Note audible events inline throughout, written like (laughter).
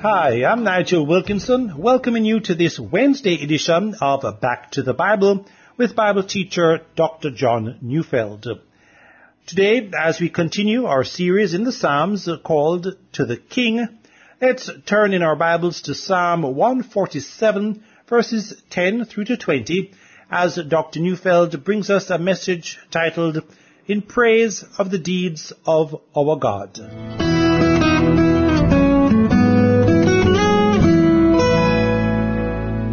Hi, I'm Nigel Wilkinson, welcoming you to this Wednesday edition of Back to the Bible with Bible teacher Dr. John Neufeld. Today, as we continue our series in the Psalms called To the King, let's turn in our Bibles to Psalm 147 verses 10 through to 20 as Dr. Neufeld brings us a message titled In Praise of the Deeds of Our God.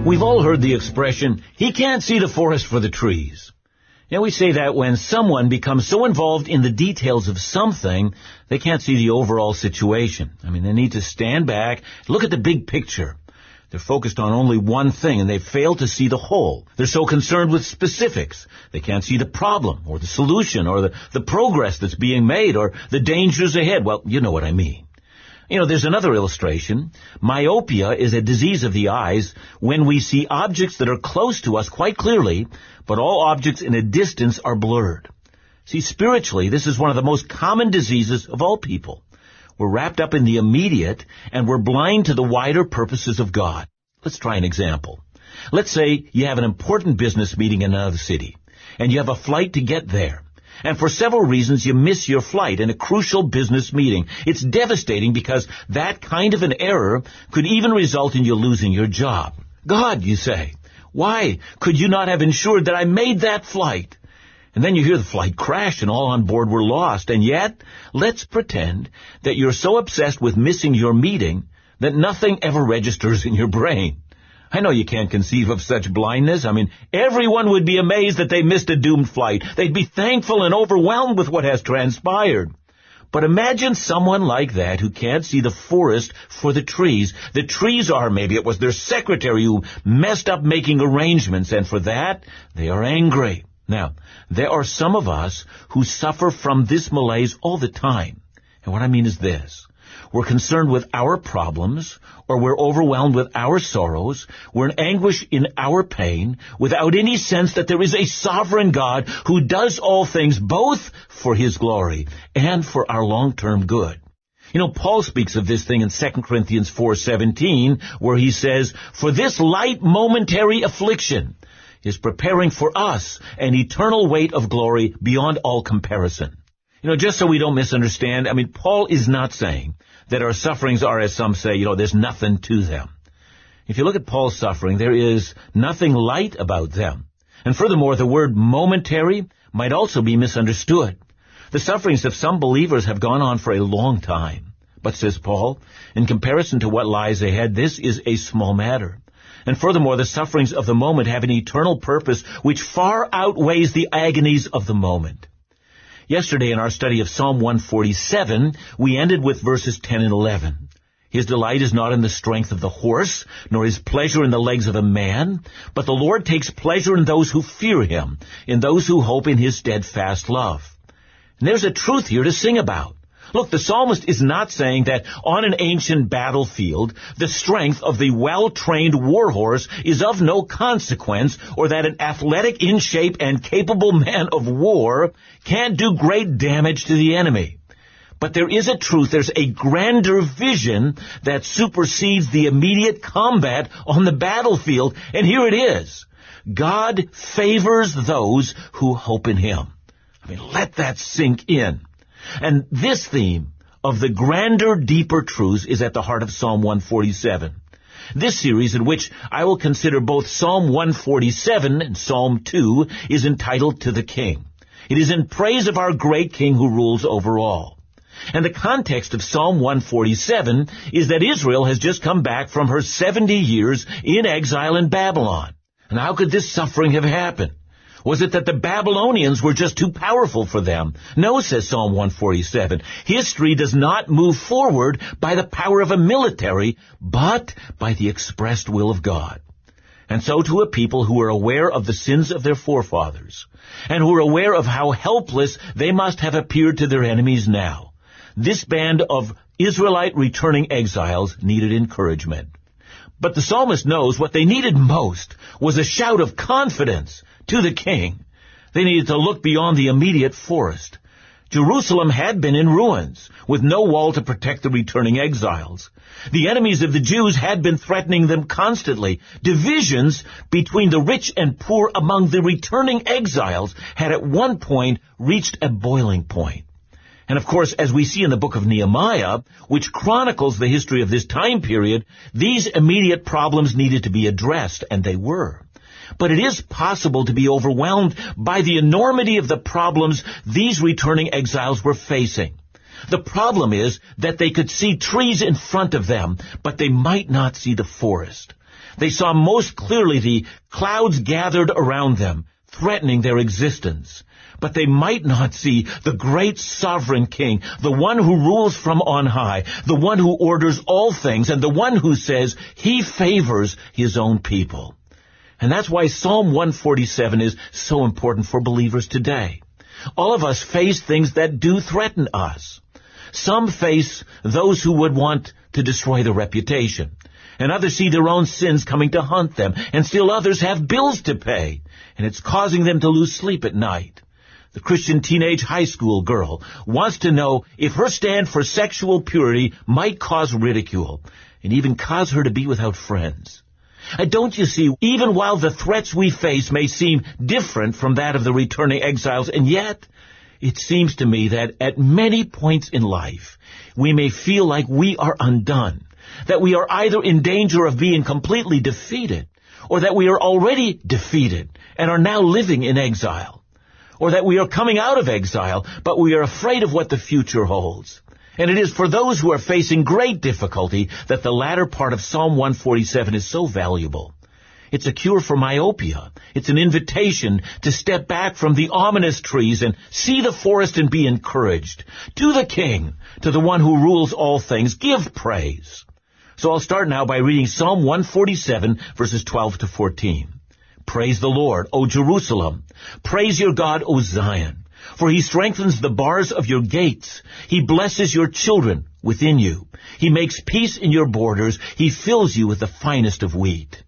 We've all heard the expression, he can't see the forest for the trees. Now we say that when someone becomes so involved in the details of something, they can't see the overall situation. I mean, they need to stand back, look at the big picture. They're focused on only one thing and they fail to see the whole. They're so concerned with specifics. They can't see the problem or the solution or the, the progress that's being made or the dangers ahead. Well, you know what I mean. You know, there's another illustration. Myopia is a disease of the eyes when we see objects that are close to us quite clearly, but all objects in a distance are blurred. See, spiritually, this is one of the most common diseases of all people. We're wrapped up in the immediate and we're blind to the wider purposes of God. Let's try an example. Let's say you have an important business meeting in another city and you have a flight to get there. And for several reasons, you miss your flight in a crucial business meeting. It's devastating because that kind of an error could even result in you losing your job. God, you say, why could you not have ensured that I made that flight? And then you hear the flight crash and all on board were lost. And yet, let's pretend that you're so obsessed with missing your meeting that nothing ever registers in your brain. I know you can't conceive of such blindness. I mean, everyone would be amazed that they missed a doomed flight. They'd be thankful and overwhelmed with what has transpired. But imagine someone like that who can't see the forest for the trees. The trees are, maybe it was their secretary who messed up making arrangements, and for that, they are angry. Now, there are some of us who suffer from this malaise all the time. And what I mean is this. We're concerned with our problems, or we're overwhelmed with our sorrows. We're in anguish in our pain, without any sense that there is a sovereign God who does all things both for His glory and for our long-term good. You know, Paul speaks of this thing in 2 Corinthians 4:17, where he says, "For this light momentary affliction is preparing for us an eternal weight of glory beyond all comparison." You know, just so we don't misunderstand, I mean, Paul is not saying that our sufferings are, as some say, you know, there's nothing to them. If you look at Paul's suffering, there is nothing light about them. And furthermore, the word momentary might also be misunderstood. The sufferings of some believers have gone on for a long time. But, says Paul, in comparison to what lies ahead, this is a small matter. And furthermore, the sufferings of the moment have an eternal purpose which far outweighs the agonies of the moment. Yesterday in our study of Psalm 147, we ended with verses 10 and 11. His delight is not in the strength of the horse, nor his pleasure in the legs of a man, but the Lord takes pleasure in those who fear him, in those who hope in his steadfast love. And there's a truth here to sing about. Look, the psalmist is not saying that on an ancient battlefield, the strength of the well-trained warhorse is of no consequence, or that an athletic, in shape, and capable man of war can't do great damage to the enemy. But there is a truth, there's a grander vision that supersedes the immediate combat on the battlefield, and here it is. God favors those who hope in Him. I mean, let that sink in. And this theme of the grander, deeper truths is at the heart of Psalm 147. This series, in which I will consider both Psalm 147 and Psalm 2, is entitled To the King. It is in praise of our great King who rules over all. And the context of Psalm 147 is that Israel has just come back from her 70 years in exile in Babylon. And how could this suffering have happened? Was it that the Babylonians were just too powerful for them? No, says Psalm 147. History does not move forward by the power of a military, but by the expressed will of God. And so to a people who are aware of the sins of their forefathers, and who are aware of how helpless they must have appeared to their enemies now, this band of Israelite returning exiles needed encouragement. But the psalmist knows what they needed most was a shout of confidence to the king. They needed to look beyond the immediate forest. Jerusalem had been in ruins, with no wall to protect the returning exiles. The enemies of the Jews had been threatening them constantly. Divisions between the rich and poor among the returning exiles had at one point reached a boiling point. And of course, as we see in the book of Nehemiah, which chronicles the history of this time period, these immediate problems needed to be addressed, and they were. But it is possible to be overwhelmed by the enormity of the problems these returning exiles were facing. The problem is that they could see trees in front of them, but they might not see the forest. They saw most clearly the clouds gathered around them, threatening their existence. But they might not see the great sovereign king, the one who rules from on high, the one who orders all things, and the one who says he favors his own people. And that's why Psalm 147 is so important for believers today. All of us face things that do threaten us. Some face those who would want to destroy their reputation. And others see their own sins coming to haunt them. And still others have bills to pay. And it's causing them to lose sleep at night. The Christian teenage high school girl wants to know if her stand for sexual purity might cause ridicule and even cause her to be without friends. Don't you see, even while the threats we face may seem different from that of the returning exiles, and yet, it seems to me that at many points in life, we may feel like we are undone, that we are either in danger of being completely defeated, or that we are already defeated and are now living in exile, or that we are coming out of exile, but we are afraid of what the future holds. And it is for those who are facing great difficulty that the latter part of Psalm 147 is so valuable. It's a cure for myopia. It's an invitation to step back from the ominous trees and see the forest and be encouraged. To the King, to the one who rules all things, give praise. So I'll start now by reading Psalm 147 verses 12 to 14. Praise the Lord, O Jerusalem. Praise your God, O Zion. For he strengthens the bars of your gates. He blesses your children within you. He makes peace in your borders. He fills you with the finest of wheat.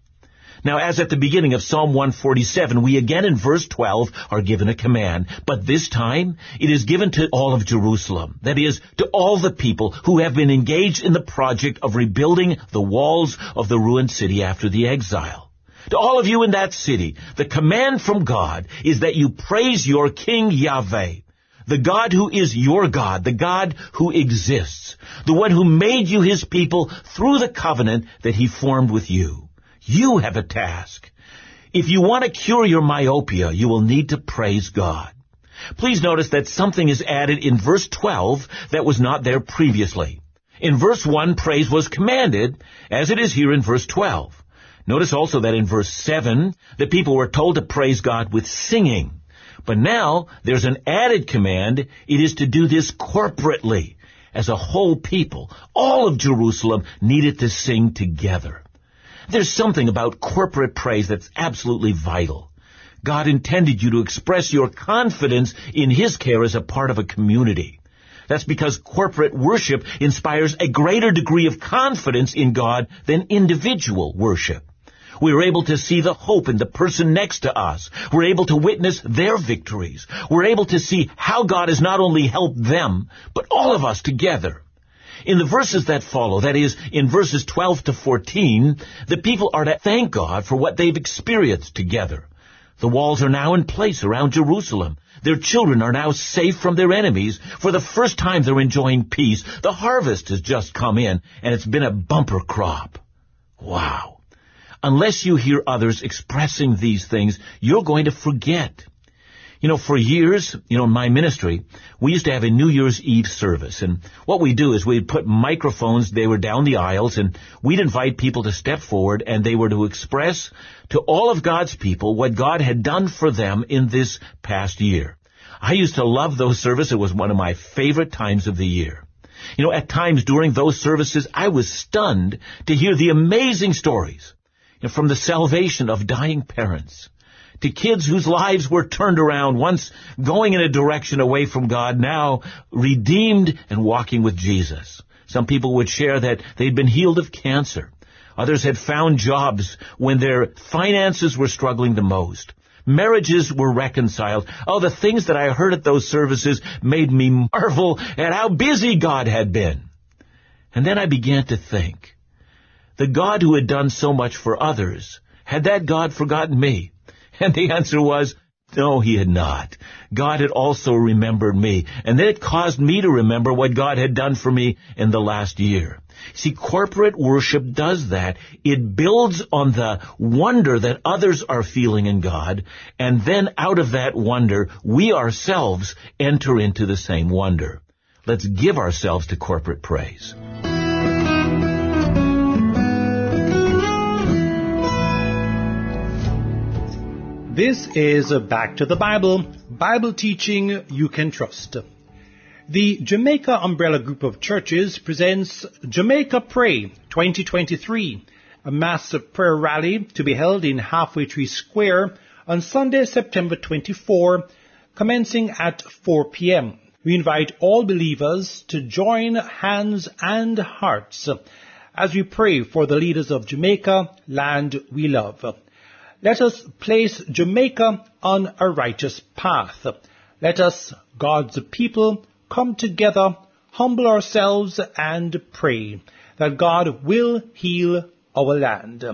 Now, as at the beginning of Psalm 147, we again in verse 12 are given a command, but this time it is given to all of Jerusalem. That is, to all the people who have been engaged in the project of rebuilding the walls of the ruined city after the exile. To all of you in that city, the command from God is that you praise your King Yahweh, the God who is your God, the God who exists, the one who made you his people through the covenant that he formed with you. You have a task. If you want to cure your myopia, you will need to praise God. Please notice that something is added in verse 12 that was not there previously. In verse 1, praise was commanded, as it is here in verse 12. Notice also that in verse 7, the people were told to praise God with singing. But now, there's an added command. It is to do this corporately. As a whole people, all of Jerusalem needed to sing together. There's something about corporate praise that's absolutely vital. God intended you to express your confidence in His care as a part of a community. That's because corporate worship inspires a greater degree of confidence in God than individual worship. We're able to see the hope in the person next to us. We're able to witness their victories. We're able to see how God has not only helped them, but all of us together. In the verses that follow, that is, in verses 12 to 14, the people are to thank God for what they've experienced together. The walls are now in place around Jerusalem. Their children are now safe from their enemies. For the first time they're enjoying peace. The harvest has just come in, and it's been a bumper crop. Wow unless you hear others expressing these things, you're going to forget. You know, for years, you know, in my ministry, we used to have a New Year's Eve service. And what we do is we'd put microphones, they were down the aisles, and we'd invite people to step forward and they were to express to all of God's people what God had done for them in this past year. I used to love those services. It was one of my favorite times of the year. You know, at times during those services, I was stunned to hear the amazing stories from the salvation of dying parents to kids whose lives were turned around, once going in a direction away from God, now redeemed and walking with Jesus. Some people would share that they'd been healed of cancer. Others had found jobs when their finances were struggling the most. Marriages were reconciled. Oh, the things that I heard at those services made me marvel at how busy God had been. And then I began to think, the God who had done so much for others, had that God forgotten me? (laughs) And the answer was, no, he had not. God had also remembered me, and then it caused me to remember what God had done for me in the last year. See, corporate worship does that. It builds on the wonder that others are feeling in God, and then out of that wonder, we ourselves enter into the same wonder. Let's give ourselves to corporate praise. This is Back to the Bible, Bible teaching you can trust. The Jamaica Umbrella Group of Churches presents Jamaica Pray 2023, a massive prayer rally to be held in Halfway Tree Square on Sunday, September 24, commencing at 4 p.m. We invite all believers to join hands and hearts as we pray for the leaders of Jamaica, land we love. Let us place Jamaica on a righteous path. Let us, God's people, come together, humble ourselves, and pray that God will heal our land.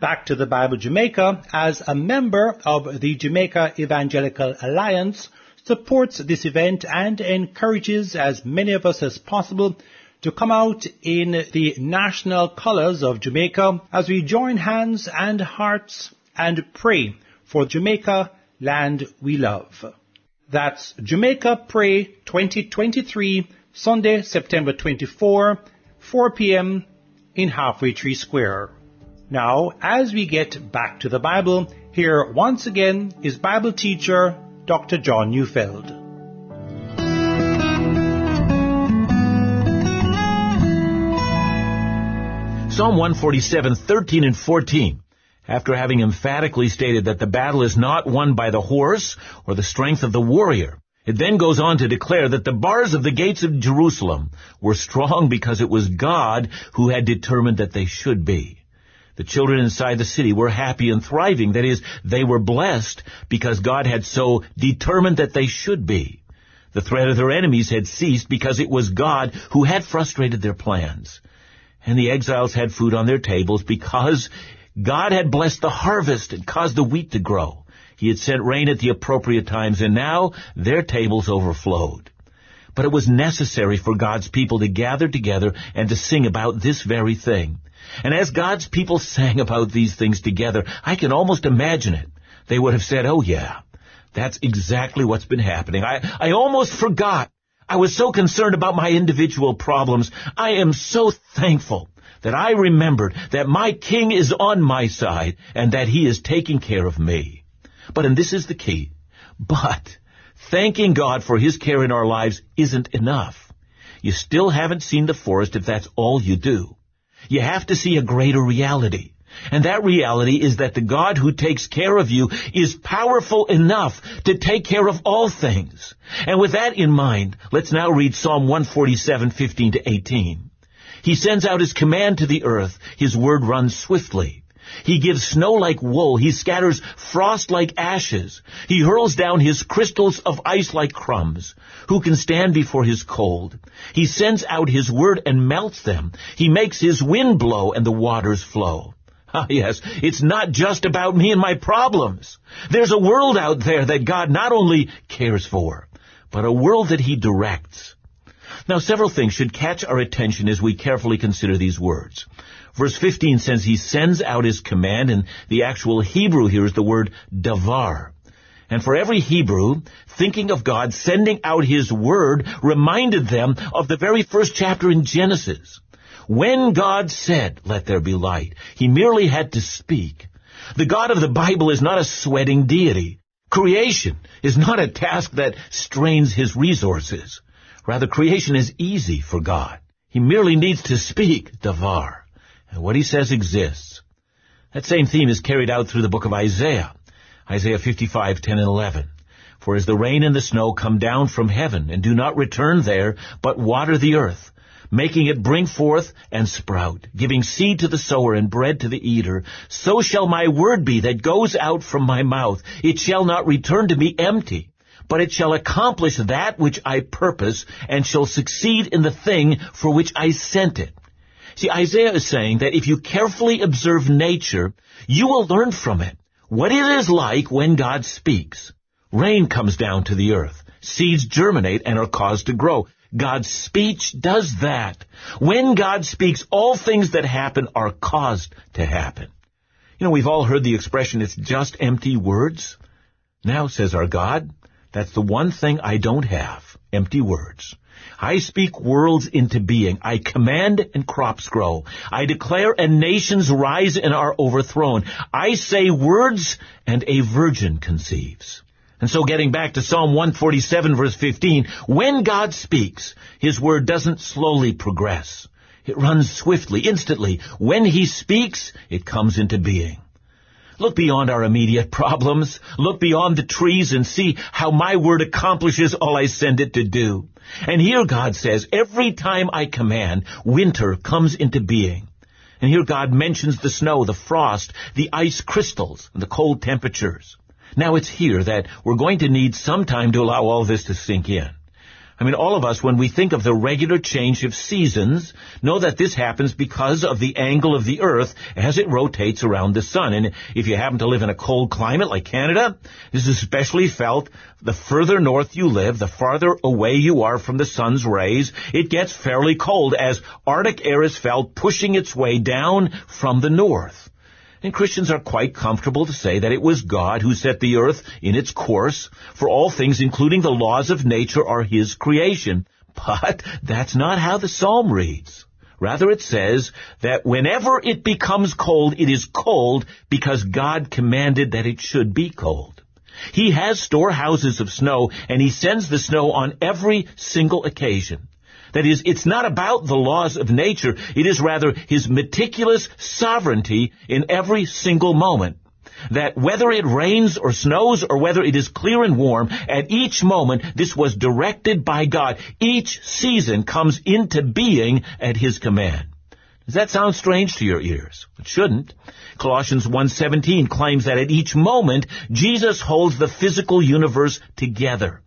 Back to the Bible Jamaica, as a member of the Jamaica Evangelical Alliance, supports this event and encourages as many of us as possible to come out in the national colors of Jamaica as we join hands and hearts and pray for Jamaica, land we love. That's Jamaica Pray 2023, Sunday, September 24, 4 p.m. in Halfway Tree Square. Now, as we get back to the Bible, here once again is Bible teacher Dr. John Neufeld. Psalm 147, 13 and 14 after having emphatically stated that the battle is not won by the horse or the strength of the warrior. It then goes on to declare that the bars of the gates of Jerusalem were strong because it was God who had determined that they should be. The children inside the city were happy and thriving. That is, they were blessed because God had so determined that they should be. The threat of their enemies had ceased because it was God who had frustrated their plans. And the exiles had food on their tables because God had blessed the harvest and caused the wheat to grow. He had sent rain at the appropriate times, and now their tables overflowed. But it was necessary for God's people to gather together and to sing about this very thing. And as God's people sang about these things together, I can almost imagine it. They would have said, oh yeah, that's exactly what's been happening. I, I almost forgot. I was so concerned about my individual problems. I am so thankful that I remembered that my king is on my side and that he is taking care of me. But, and this is the key, but thanking God for his care in our lives isn't enough. You still haven't seen the forest if that's all you do. You have to see a greater reality. And that reality is that the God who takes care of you is powerful enough to take care of all things. And with that in mind, let's now read Psalm 147, 15 to 18. He sends out his command to the earth. His word runs swiftly. He gives snow like wool. He scatters frost like ashes. He hurls down his crystals of ice like crumbs. Who can stand before his cold? He sends out his word and melts them. He makes his wind blow and the waters flow. (laughs) Ah, yes, it's not just about me and my problems. There's a world out there that God not only cares for, but a world that he directs. Now, several things should catch our attention as we carefully consider these words. Verse 15 says he sends out his command, and the actual Hebrew here is the word davar. And for every Hebrew, thinking of God sending out his word reminded them of the very first chapter in Genesis. When God said, let there be light, he merely had to speak. The God of the Bible is not a sweating deity. Creation is not a task that strains his resources. Rather, creation is easy for God. He merely needs to speak, Davar. And what he says exists. That same theme is carried out through the book of Isaiah. Isaiah 55, 10 and 11. For as the rain and the snow come down from heaven and do not return there, but water the earth, making it bring forth and sprout, giving seed to the sower and bread to the eater, so shall my word be that goes out from my mouth. It shall not return to me empty, but it shall accomplish that which I purpose and shall succeed in the thing for which I sent it. See, Isaiah is saying that if you carefully observe nature, you will learn from it what it is like when God speaks. Rain comes down to the earth. Seeds germinate and are caused to grow. God's speech does that. When God speaks, all things that happen are caused to happen. You know, we've all heard the expression, it's just empty words. Now, says our God, that's the one thing I don't have. Empty words. I speak worlds into being. I command and crops grow. I declare and nations rise and are overthrown. I say words and a virgin conceives. And so getting back to Psalm 147 verse 15, when God speaks, His word doesn't slowly progress. It runs swiftly, instantly. When He speaks, it comes into being. Look beyond our immediate problems. Look beyond the trees and see how my word accomplishes all I send it to do. And here God says, every time I command, winter comes into being. And here God mentions the snow, the frost, the ice crystals, and the cold temperatures. Now it's here that we're going to need some time to allow all this to sink in. I mean, all of us, when we think of the regular change of seasons, know that this happens because of the angle of the Earth as it rotates around the Sun. And if you happen to live in a cold climate like Canada, this is especially felt the further north you live, the farther away you are from the Sun's rays, it gets fairly cold as Arctic air is felt pushing its way down from the north. And Christians are quite comfortable to say that it was God who set the earth in its course, for all things, including the laws of nature, are His creation. But that's not how the psalm reads. Rather, it says that whenever it becomes cold, it is cold because God commanded that it should be cold. He has storehouses of snow, and He sends the snow on every single occasion. That is, it's not about the laws of nature. It is rather his meticulous sovereignty in every single moment. That whether it rains or snows or whether it is clear and warm, at each moment this was directed by God. Each season comes into being at his command. Does that sound strange to your ears? It shouldn't. Colossians 1.17 claims that at each moment, Jesus holds the physical universe together.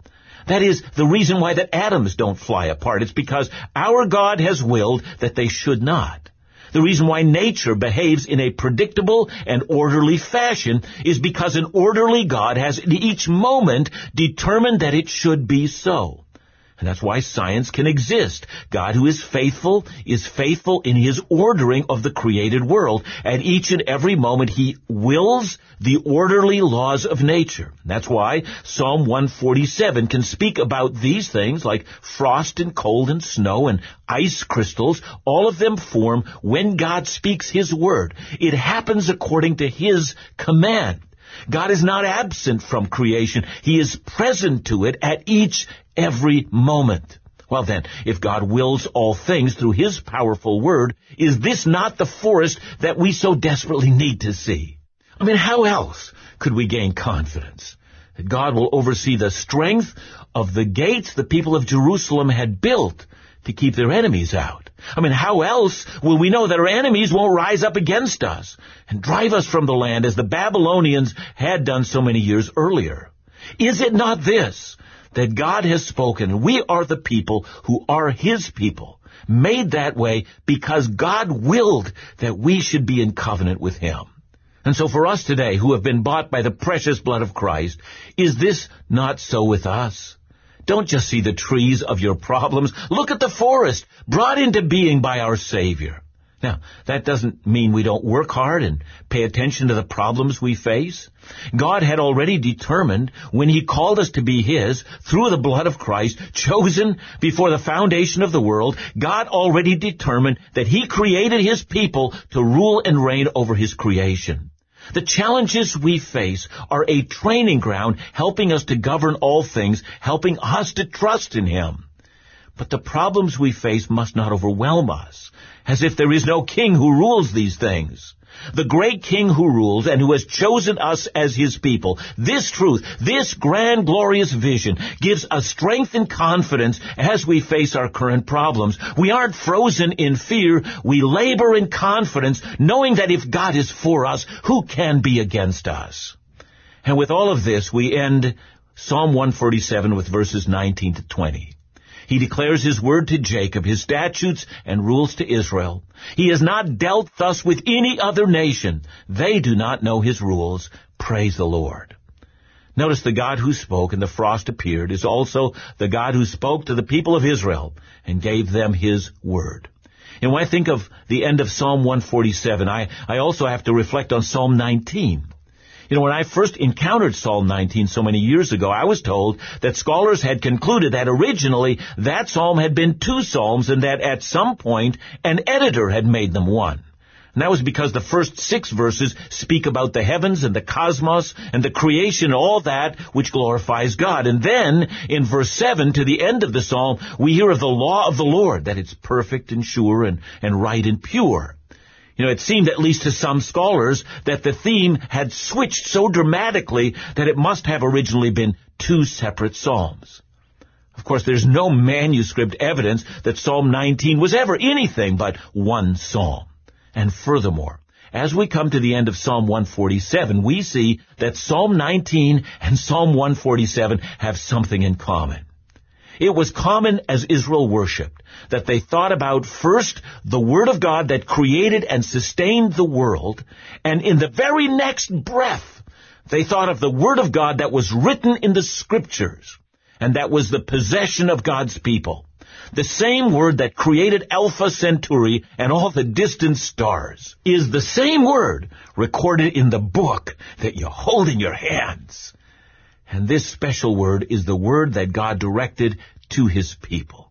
That is the reason why the atoms don't fly apart. It's because our God has willed that they should not. The reason why nature behaves in a predictable and orderly fashion is because an orderly God has in each moment determined that it should be so. And that's why science can exist. God who is faithful is faithful in his ordering of the created world. At each and every moment he wills the orderly laws of nature. That's why Psalm 147 can speak about these things like frost and cold and snow and ice crystals. All of them form when God speaks his word. It happens according to his command. God is not absent from creation. He is present to it at each, every moment. Well then, if God wills all things through His powerful word, is this not the forest that we so desperately need to see? I mean, how else could we gain confidence that God will oversee the strength of the gates the people of Jerusalem had built to keep their enemies out? I mean, how else will we know that our enemies won't rise up against us and drive us from the land as the Babylonians had done so many years earlier? Is it not this, that God has spoken, we are the people who are His people, made that way because God willed that we should be in covenant with Him. And so for us today, who have been bought by the precious blood of Christ, is this not so with us? Don't just see the trees of your problems. Look at the forest brought into being by our Savior. Now, that doesn't mean we don't work hard and pay attention to the problems we face. God had already determined when He called us to be His through the blood of Christ, chosen before the foundation of the world, God already determined that He created His people to rule and reign over His creation. The challenges we face are a training ground helping us to govern all things, helping us to trust in Him. But the problems we face must not overwhelm us, as if there is no king who rules these things. The great king who rules and who has chosen us as his people. This truth, this grand glorious vision gives us strength and confidence as we face our current problems. We aren't frozen in fear. We labor in confidence knowing that if God is for us, who can be against us? And with all of this, we end Psalm 147 with verses 19 to 20. He declares his word to Jacob, his statutes and rules to Israel. He has not dealt thus with any other nation. They do not know his rules. Praise the Lord. Notice the God who spoke and the frost appeared is also the God who spoke to the people of Israel and gave them his word. And when I think of the end of Psalm 147, I, I also have to reflect on Psalm 19. You know, when I first encountered Psalm 19 so many years ago, I was told that scholars had concluded that originally that psalm had been two psalms and that at some point an editor had made them one. And that was because the first six verses speak about the heavens and the cosmos and the creation, all that which glorifies God. And then, in verse 7 to the end of the psalm, we hear of the law of the Lord, that it's perfect and sure and, and right and pure. You know, it seemed, at least to some scholars, that the theme had switched so dramatically that it must have originally been two separate psalms. Of course, there's no manuscript evidence that Psalm 19 was ever anything but one psalm. And furthermore, as we come to the end of Psalm 147, we see that Psalm 19 and Psalm 147 have something in common. It was common as Israel worshiped that they thought about first the Word of God that created and sustained the world, and in the very next breath, they thought of the Word of God that was written in the Scriptures, and that was the possession of God's people. The same word that created Alpha Centauri and all the distant stars is the same word recorded in the book that you hold in your hands. And this special word is the word that God directed to his people.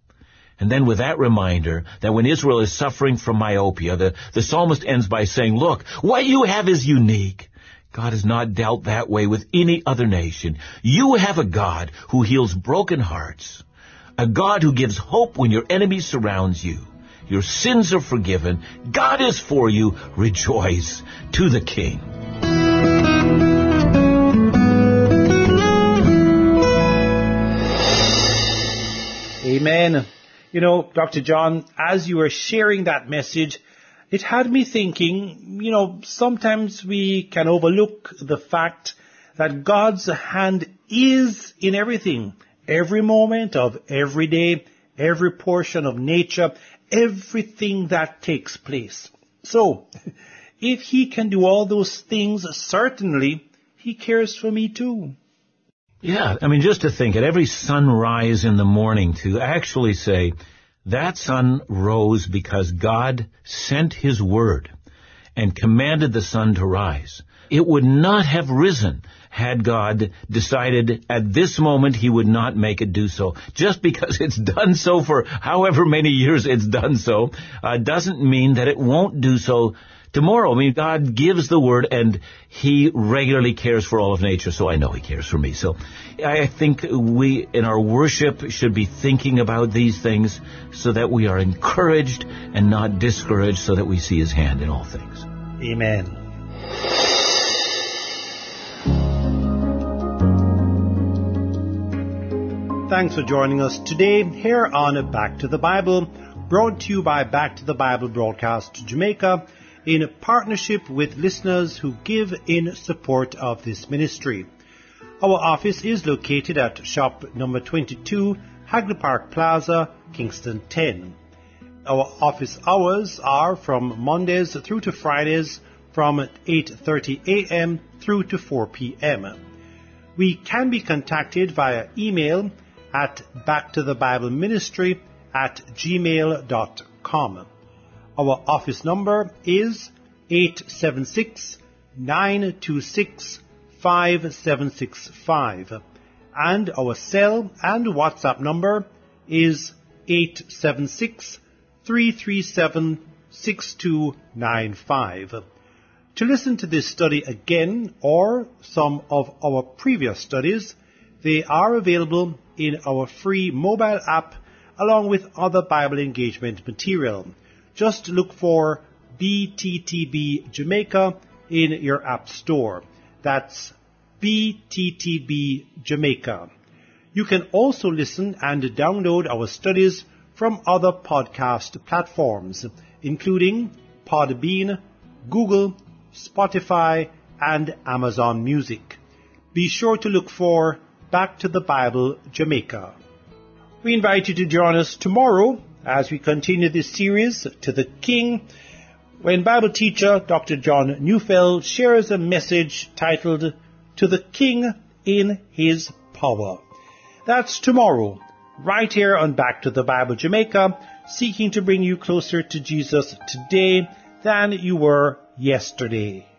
And then with that reminder that when Israel is suffering from myopia, the, the psalmist ends by saying, look, what you have is unique. God has not dealt that way with any other nation. You have a God who heals broken hearts, a God who gives hope when your enemy surrounds you. Your sins are forgiven. God is for you. Rejoice to the King. Amen. You know, Dr. John, as you were sharing that message, it had me thinking, you know, sometimes we can overlook the fact that God's hand is in everything. Every moment of every day, every portion of nature, everything that takes place. So, (laughs) if He can do all those things, certainly He cares for me too. Yeah, I mean, just to think at every sunrise in the morning to actually say, that sun rose because God sent His word and commanded the sun to rise. It would not have risen had God decided at this moment He would not make it do so. Just because it's done so for however many years it's done so, uh, doesn't mean that it won't do so tomorrow. I mean, God gives the word and He regularly cares for all of nature, so I know He cares for me. So I think we, in our worship, should be thinking about these things so that we are encouraged and not discouraged so that we see His hand in all things. Amen. Thanks for joining us today here on Back to the Bible, brought to you by Back to the Bible Broadcast Jamaica in partnership with listeners who give in support of this ministry. Our office is located at shop number 22, Hagley Park Plaza, Kingston 10. Our office hours are from Mondays through to Fridays from 8:30 a.m. through to 4 p.m. We can be contacted via email at backtothebibleministry at gmail.com. Our office number is 876 926 5765 and our cell and WhatsApp number is 876 337 6295. To listen to this study again or some of our previous studies, they are available in our free mobile app along with other Bible engagement material. Just look for BTTB Jamaica in your app store. That's BTTB Jamaica. You can also listen and download our studies from other podcast platforms, including Podbean, Google, Spotify, and Amazon Music. Be sure to look for Back to the Bible Jamaica. We invite you to join us tomorrow as we continue this series to the King when Bible teacher Dr. John Neufeld shares a message titled To the King in His Power. That's tomorrow, right here on Back to the Bible Jamaica, seeking to bring you closer to Jesus today than you were yesterday.